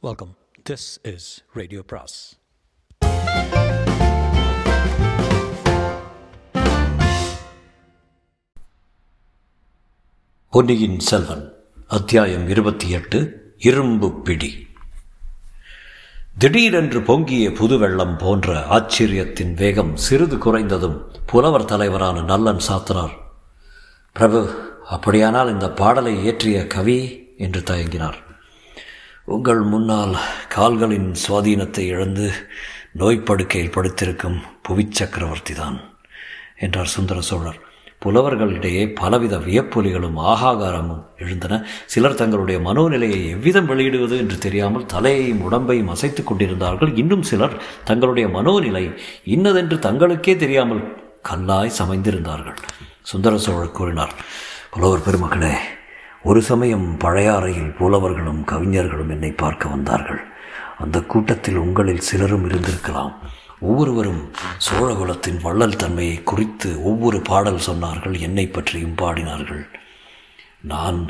Welcome this is radio பிராஸ் பொன்னியின் செல்வன் அத்தியாயம் இருபத்தி எட்டு இரும்பு பிடி. திடீரென்று பொங்கிய புது வெள்ளம் போன்ற ஆச்சரியத்தின் வேகம் சிறிது குறைந்ததும் புலவர் தலைவரான நல்லன் சாத்தனார். பிரபு அப்படியானால் இந்த பாடலை இயற்றிய கவி? என்று தயங்கினார். உங்கள் முன்னால் கால்களின் சுவாதீனத்தை இழந்து நோய்ப்படுக்கையில் படுத்திருக்கும் புவிச்சக்கரவர்த்தி தான் என்றார் சுந்தர சோழர். புலவர்களிடையே பலவித வியப்பொலிகளும் ஆகாகாரமும் எழுந்தன. சிலர் தங்களுடைய மனோநிலையை எவ்விதம் வெளியிடுவது என்று தெரியாமல் தலையையும் உடம்பையும் அசைத்து கொண்டிருந்தார்கள். இன்னும் சிலர் தங்களுடைய மனோநிலை இன்னதென்று தங்களுக்கே தெரியாமல் கல்லாய் சமைந்திருந்தார்கள் சுந்தர சோழர் கூறினார். புலவர் பெருமக்களே ஒரு சமயம் பழையாறையில் புலவர்களும் கவிஞர்களும் என்னை பார்க்க வந்தார்கள். அந்த கூட்டத்தில் உங்களில் சிலரும் இருந்திருக்கலாம். ஒவ்வொருவரும் சோழகுலத்தின் வள்ளல் தன்மையை குறித்து ஒவ்வொரு பாடல் சொன்னார்கள் என்னை பற்றியும் பாடினார்கள். நான்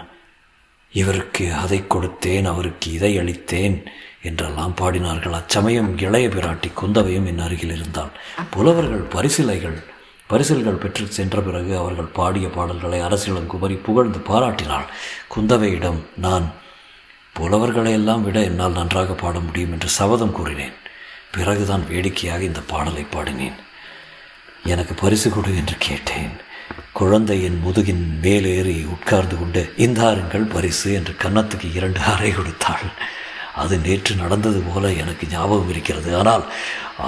இவருக்கு அதை கொடுத்தேன் அவருக்கு இதை அளித்தேன் என்றெல்லாம் பாடினார்கள். அச்சமயம் இளைய பிராட்டி குந்தவையும் என் அருகில் இருந்தாள். புலவர்கள் பரிசிலைகள் பரிசல்கள் பெற்று சென்ற பிறகு அவர்கள் பாடிய பாடல்களை அரசியலும் குமரி புகழ்ந்து பாராட்டினாள். குந்தவையிடம் நான் புலவர்களையெல்லாம் விட என்னால் நன்றாக பாட முடியும் என்று சபதம் கூறினேன். பிறகுதான் வேடிக்கையாக இந்த பாடலை பாடினேன். எனக்கு பரிசு கொடு என்று கேட்டேன். குழந்தையின் முதுகின் மேலேறி உட்கார்ந்து கொண்டு இந்தாருங்கள் பரிசு என்று கன்னத்துக்கு இரண்டு அறை கொடுத்தாள். அது நேற்று நடந்தது போல எனக்கு ஞாபகம் இருக்கிறது. ஆனால்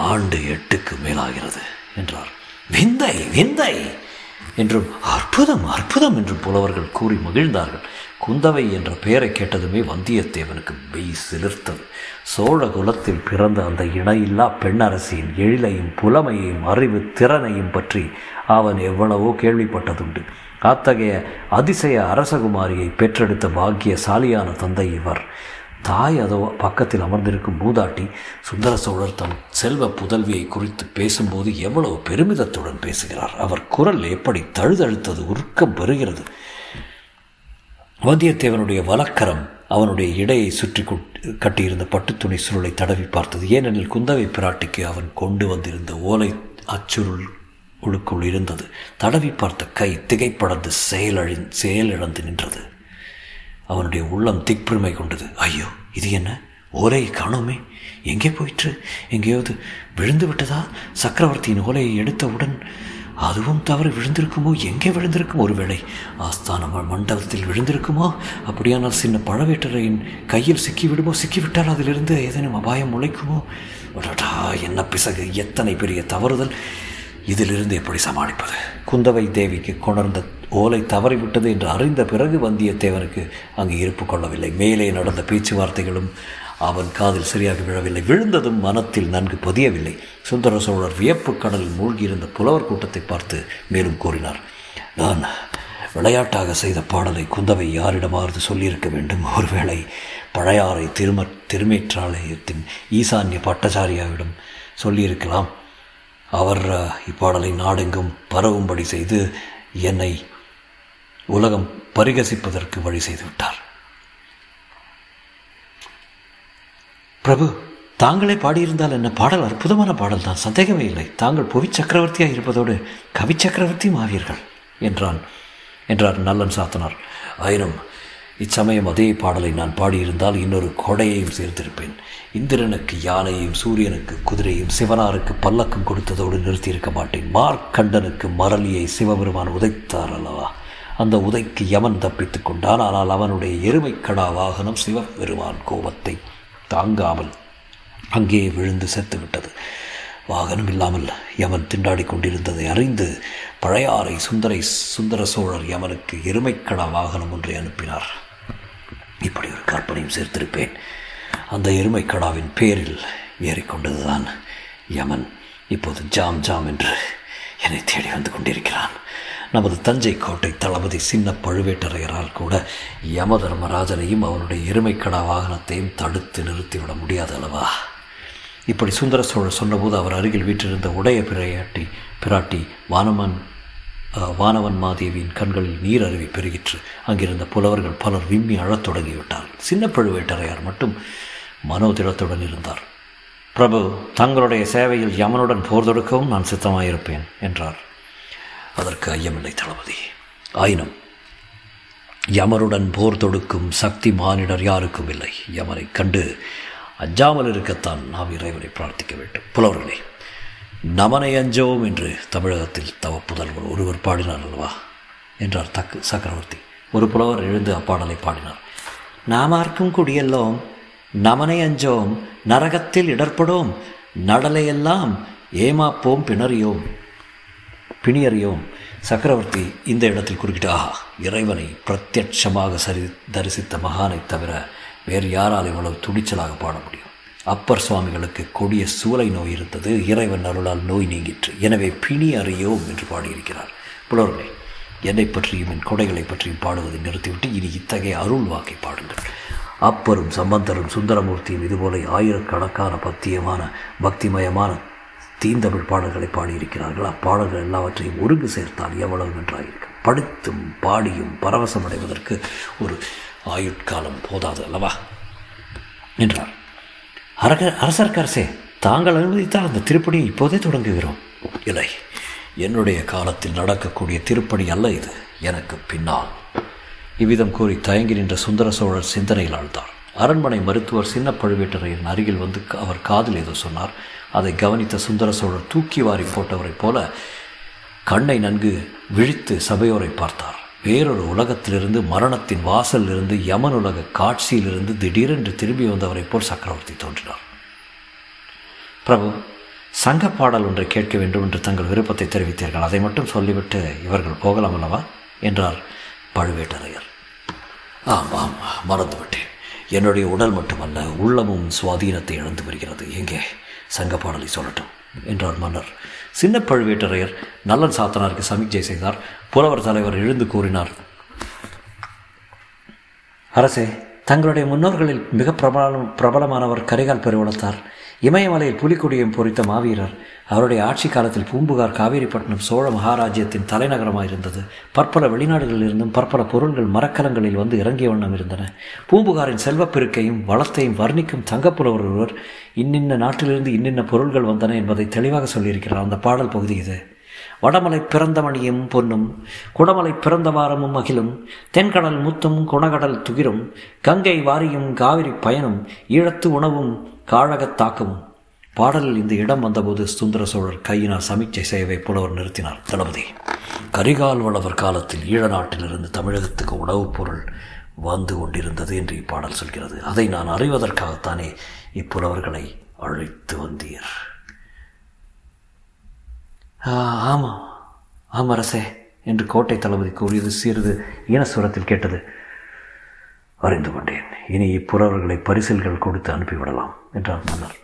ஆண்டு எட்டுக்கு மேலாகிறது என்றார். விந்தை விந்தை என்றும் அற்புதம் அற்புதம் என்றும் புலவர்கள் கூறி மகிழ்ந்தார்கள். குந்தவை என்ற பெயரை கேட்டதுமே வந்தியத்தேவனுக்கு மெய் சிலிர்த்தது. சோழ குலத்தில் பிறந்த அந்த இணையில்லா பெண்ணரசியின் எழிலையும் புலமையையும் அறிவு திறனையும் பற்றி அவன் எவ்வளவோ கேள்விப்பட்டதுண்டு. அத்தகைய அதிசய அரசகுமாரியை பெற்றெடுத்த பாக்கியசாலியான தந்தை இவர். தாய் அதோ பக்கத்தில் அமர்ந்திருக்கும் மூதாட்டி சுந்தர சோழர் தம் செல்வ புதல்வியை குறித்து பேசும்போது எவ்வளவு பெருமிதத்துடன் பேசுகிறார். அவர் குரல் எப்படி தழுதழுத்தது உருக்கம் பெறுகிறது. வந்தியத்தேவனுடைய வலக்கரம் அவனுடைய இடையை சுற்றி கட்டியிருந்த பட்டுத்துணி துணி சுருளை தடவி பார்த்தது. ஏனெனில் குந்தவை பிராட்டிக்கு அவன் கொண்டு வந்திருந்த ஓலை அச்சுருள் உழுக்குள் இருந்தது. தடவி பார்த்த கை திகைப்படந்து செயலழி செயலிழந்து நின்றது. அவனுடைய உள்ளம் திக்பெருமை கொண்டது. ஐயோ இது என்ன? ஓலை காணோமே. எங்கே போயிற்று? எங்கேயாவது விழுந்து விட்டதா? சக்கரவர்த்தியின் ஓலையை எடுத்தவுடன் அதுவும் தவறு விழுந்திருக்குமோ? எங்கே விழுந்திருக்கும் ஒருவேளை? ஆஸ்தான மண்டபத்தில் விழுந்திருக்குமோ? அப்படியானால் சின்ன பழவேட்டரையின் கையில் சிக்கிவிடுமோ? சிக்கிவிட்டால் அதிலிருந்து ஏதேனும் அபாயம் முளைக்குமோ? என்ன பிசகு? எத்தனை பெரிய தவறுதல்? இதிலிருந்து எப்படி சமாளிப்பது? குந்தவை தேவிக்கு கொணர்ந்த ஓலை தவறிவிட்டது என்று அறிந்த பிறகு வந்தியத்தேவனுக்கு அங்கு இருப்பு கொள்ளவில்லை. மேலே நடந்த பேச்சுவார்த்தைகளும் அவன் காதில் சரியாக விழவில்லை. விழுந்ததும் மனத்தில் நன்கு பதியவில்லை. சுந்தர சோழர் வியப்பு கடலில் மூழ்கியிருந்த புலவர் கூட்டத்தை பார்த்து மேலும் கூறினார் நான் விளையாட்டாக செய்த பாடலை குந்தவை யாரிடமாவது சொல்லியிருக்க வேண்டும்? ஒருவேளை பழையாறை திரும திருமேற்றாலயத்தின் ஈசான்ய பட்டச்சாரியாவிடம் சொல்லியிருக்கலாம். அவர் இப்பாடலை நாடெங்கும் பரவும்படி செய்து என்னை உலகம் பரிகசிப்பதற்கு வழி செய்து விட்டார் பிரபு தாங்களே பாடியிருந்தால் என்ன பாடல் அற்புதமான பாடல் தான்? சந்தேகமே இல்லை. தாங்கள் புவி சக்கரவர்த்தியாக இருப்பதோடு கவி சக்கரவர்த்தியும் ஆவீர்கள் என்றான் என்றார் நல்லன் சாத்தனார். ஆயினும் இச்சமயம் அதே பாடலை நான் பாடியிருந்தால் இன்னொரு கொடையையும் சேர்த்திருப்பேன். இந்திரனுக்கு யானையையும் சூரியனுக்கு குதிரையும் சிவனாருக்கு பல்லக்கம் கொடுத்ததோடு நிறுத்தியிருக்க மாட்டேன். மார்க்கண்டனுக்கு மரளியை சிவபெருமான் உதைத்தார் அல்லவா? அந்த உதைக்கு யமன் தப்பித்துக் கொண்டான். ஆனால் அவனுடைய எருமைக்கடா வாகனம் சிவபெருமான் கோபத்தை தாங்காமல் அங்கே விழுந்து செத்துவிட்டது. வாகனம் இல்லாமல் யமன் திண்டாடி கொண்டிருந்ததை அறிந்து பழையாறை சுந்தரை சுந்தர சோழர் யமனுக்கு எருமைக்கடா வாகனம் ஒன்றை அனுப்பினார். இப்படி ஒரு கற்பனையும் சேர்த்திருப்பேன். அந்த எருமைக்கடாவின் பேரில் ஏறிக்கொண்டதுதான் யமன். இப்போது ஜாம் ஜாம் என்று என்னை தேடி வந்து கொண்டிருக்கிறான். நமது தஞ்சை கோட்டை தளபதி சின்ன பழுவேட்டரையரால் கூட யம தர்மராஜனையும் அவனுடைய எருமைக்கடா வாகனத்தையும் தடுத்து நிறுத்திவிட முடியாது அல்லவா? இப்படி சுந்தர சோழர் சொன்னபோது அவர் அருகில் வீற்றிருந்த உடைய பிரையாட்டி பிராட்டி வானமன் வானவன் மாதேவியின் கண்களில் நீர் அருவி பெருகிற்று. அங்கிருந்த புலவர்கள் பலர் விம்மி அழத் தொடங்கிவிட்டார்கள் சின்ன பழுவேட்டரையார் மட்டும் மனோதிடத்துடன் இருந்தார். பிரபு தங்களுடைய சேவையில் யமனுடன் போர் தொடுக்கவும் நான் சித்தமாயிருப்பேன் என்றார். அதற்கு ஐயமில்லை தளபதி. ஆயினும் யமருடன் போர் தொடுக்கும் சக்தி மானிடர் யாருக்கும் இல்லை. யமரை கண்டு அஞ்சாமல் இருக்கத்தான் நாம் இறைவனை பிரார்த்திக்க வேண்டும். புலவர்களே நமனை அஞ்சோம் என்று தமிழகத்தில் தவ புதல்வர் ஒருவர் பாடினார் அல்லவா? என்றார் தக்கு சக்கரவர்த்தி. ஒரு புலவர் எழுந்து அப்பாடலை பாடினார். நாமார்க்கும் குடியெல்லோம் நமனை அஞ்சோம் நரகத்தில் இடர்படோம் நடலையெல்லாம் ஏமாப்போம் பிணறியோம் பிணியறியோம். சக்கரவர்த்தி இந்த இடத்தில் குறுக்கிட்டு ஆஹா இறைவனை பிரத்யட்சமாக சரி தரிசித்த மகானை தவிர வேறு யாரால் இவ்வளவு துணிச்சலாக பாட முடியும்? அப்பர் சுவாமிகளுக்கு கொடிய சூளை நோய் இருந்தது. இறைவன் அருளால் நோய் நீங்கிற்று. எனவே பிணி அறியோம் என்று பாடியிருக்கிறார். புலவர்களே என்னை பற்றியும் என் கொடைகளை பற்றியும் பாடுவதை நிறுத்திவிட்டு இனி இத்தகைய அருள் வாக்கை பாடுங்கள். அப்பரும் சம்பந்தரும் சுந்தரமூர்த்தியும் இதுபோல ஆயிரக்கணக்கான பத்தியமான பக்திமயமான தீந்தமிழ் பாடல்களை பாடியிருக்கிறார்கள். அப்பாடல்கள் எல்லாவற்றையும் ஒருங்கு சேர்த்தால் எவ்வளவு நன்றாயிருக்கும். படுத்தும் பாடியும் பரவசம் அடைவதற்கு ஒரு ஆயுட்காலம் போதாது அல்லவா? என்றார். அரக அரசர்க்கரசே தாங்கள் அனுமதித்தால் அந்த திருப்பணியை இப்போதே தொடங்குகிறோம். இல்லை என்னுடைய காலத்தில் நடக்கக்கூடிய திருப்பணி அல்ல இது எனக்கு பின்னால். இவ்விதம் கூறி தயங்கி நின்ற சுந்தர சோழர் சிந்தனையில் ஆழ்ந்தார் அரண்மனை மருத்துவர் சின்ன பழுவேட்டரையின் அருகில் வந்து அவர் காதில் ஏதோ சொன்னார். அதை கவனித்த சுந்தர சோழர் தூக்கி வாரி போட்டவரைப் போல கண்ணை நன்கு விழித்து சபையோரை பார்த்தார். வேறொரு உலகத்திலிருந்து மரணத்தின் வாசலிலிருந்து யமன் உலக காட்சியிலிருந்து திடீரென்று திரும்பி வந்தவரை போல் சக்கரவர்த்தி தோன்றினார். பிரபு சங்க பாடல் ஒன்றை கேட்க வேண்டும் என்று தங்கள் விருப்பத்தை தெரிவித்தீர்கள். அதை மட்டும் சொல்லிவிட்டு இவர்கள் போகலாம் அல்லவா? என்றார் பழுவேட்டரையர். ஆம் ஆம் மறந்துவிட்டேன். என்னுடைய உடல் மட்டுமல்ல உள்ளமும் சுவாதீனத்தை இழந்து வருகிறது. எங்கே? சங்க பாடலை சொல்லட்டும் என்றார் மன்னர். சின்ன பழுவேட்டரையர் நல்லன் சாத்தனாருக்கு சமிக்ஜை செய்தார். புலவர் தலைவர் எழுந்து கூறினார். அரசே தங்களுடைய முன்னோர்களில் மிக பிரபலம் பிரபலமானவர் கரிகால் பெருவளத்தார். இமயமலையில் புலிக்கொடியும் பொறித்த மாவீரர் அவருடைய ஆட்சி காலத்தில் பூம்புகார் காவேரிப்பட்டினம் சோழ மகாராஜ்யத்தின் தலைநகரமாக இருந்தது. பற்பல வெளிநாடுகளில் இருந்தும் பற்பல பொருள்கள் மரக்கலங்களில் வந்து இறங்கிய வண்ணம் இருந்தன. பூம்புகாரின் செல்வப்பெருக்கையும் வளத்தையும் வர்ணிக்கும் தங்கப்புலவர் ஒருவர் இன்னின்ன நாட்டிலிருந்து இன்னின்ன பொருள்கள் வந்தன என்பதை தெளிவாக சொல்லியிருக்கிறார். அந்த பாடல் பகுதி இது. வடமலை பிறந்தமணியும் பொன்னும் குடமலை பிறந்த வாரமும் அகிலும் தென்கடல் முத்தும் குணகடல் துகிரும் கங்கை வாரியும் காவிரி பயனும் ஈழத்து உணவும் காழகத் தாக்கமும். பாடலில் இந்த இடம் வந்தபோது சுந்தர சோழர் கையினால் சமீட்சை செய்யவை புலவர் நிறுத்தினார். தளபதி கரிகால் வளவர் காலத்தில் ஈழ நாட்டிலிருந்து தமிழகத்துக்கு உணவுப் பொருள் வந்து கொண்டிருந்தது என்று இப்பாடல் சொல்கிறது. அதை நான் அறிவதற்காகத்தானே இப்புலவர்களை அழைத்து வந்தீர். ஆமாம் ஆமாம் அரசே என்று கோட்டை தளபதி கூறியது சிறிது ஈனஸ்வரத்தில் கேட்டது. அறிந்து கொண்டேன். இனி இப்புலவர்களை பரிசில்கள் கொடுத்து அனுப்பிவிடலாம் என்றார் மன்னர்.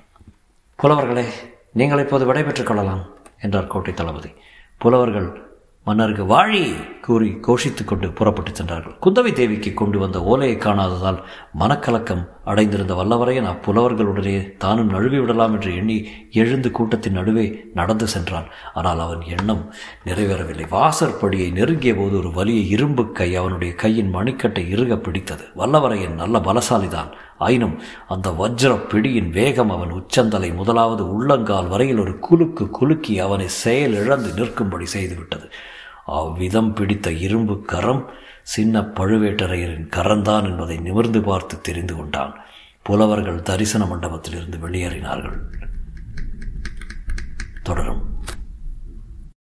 புலவர்களே நீங்கள் இப்போது விடைபெற்றுக் கொள்ளலாம் என்றார் கோட்டை தளபதி. புலவர்கள் மன்னருக்கு வாழி கூறி கோஷித்துக் கொண்டு புறப்பட்டு சென்றார்கள். குந்தவை தேவிக்கு கொண்டு வந்த ஓலையை காணாததால் மனக்கலக்கம் அடைந்திருந்த வல்லவரையன் அப்புலவர்களுடனே தானும் நழுவி விடலாம் என்று எண்ணி எழுந்து கூட்டத்தின் நடுவே நடந்து சென்றான். ஆனால் அவன் எண்ணம் நிறைவேறவில்லை. வாசற்படியை நெருங்கிய போது ஒரு வலிய இரும்பு கை அவனுடைய கையின் மணிக்கட்டை இறுக பிடித்தது. வல்லவரையன் நல்ல பலசாலிதான். ஆயினும் அந்த வஜ்ர பிடியின் வேகம் அவன் உச்சந்தலை முதலாவது உள்ளங்கால் வரையில் ஒரு குலுக்கு குலுக்கி அவனை செயல் இழந்து நிற்கும்படி செய்துவிட்டது. அவ்விதம் பிடித்த இரும்பு கரம் சின்ன பழுவேட்டரையரின் கரந்தான் என்பதை நிமிர்ந்து பார்த்து தெரிந்து கொண்டான். புலவர்கள் தரிசன மண்டபத்திலிருந்து வெளியேறினார்கள். தொடரும்.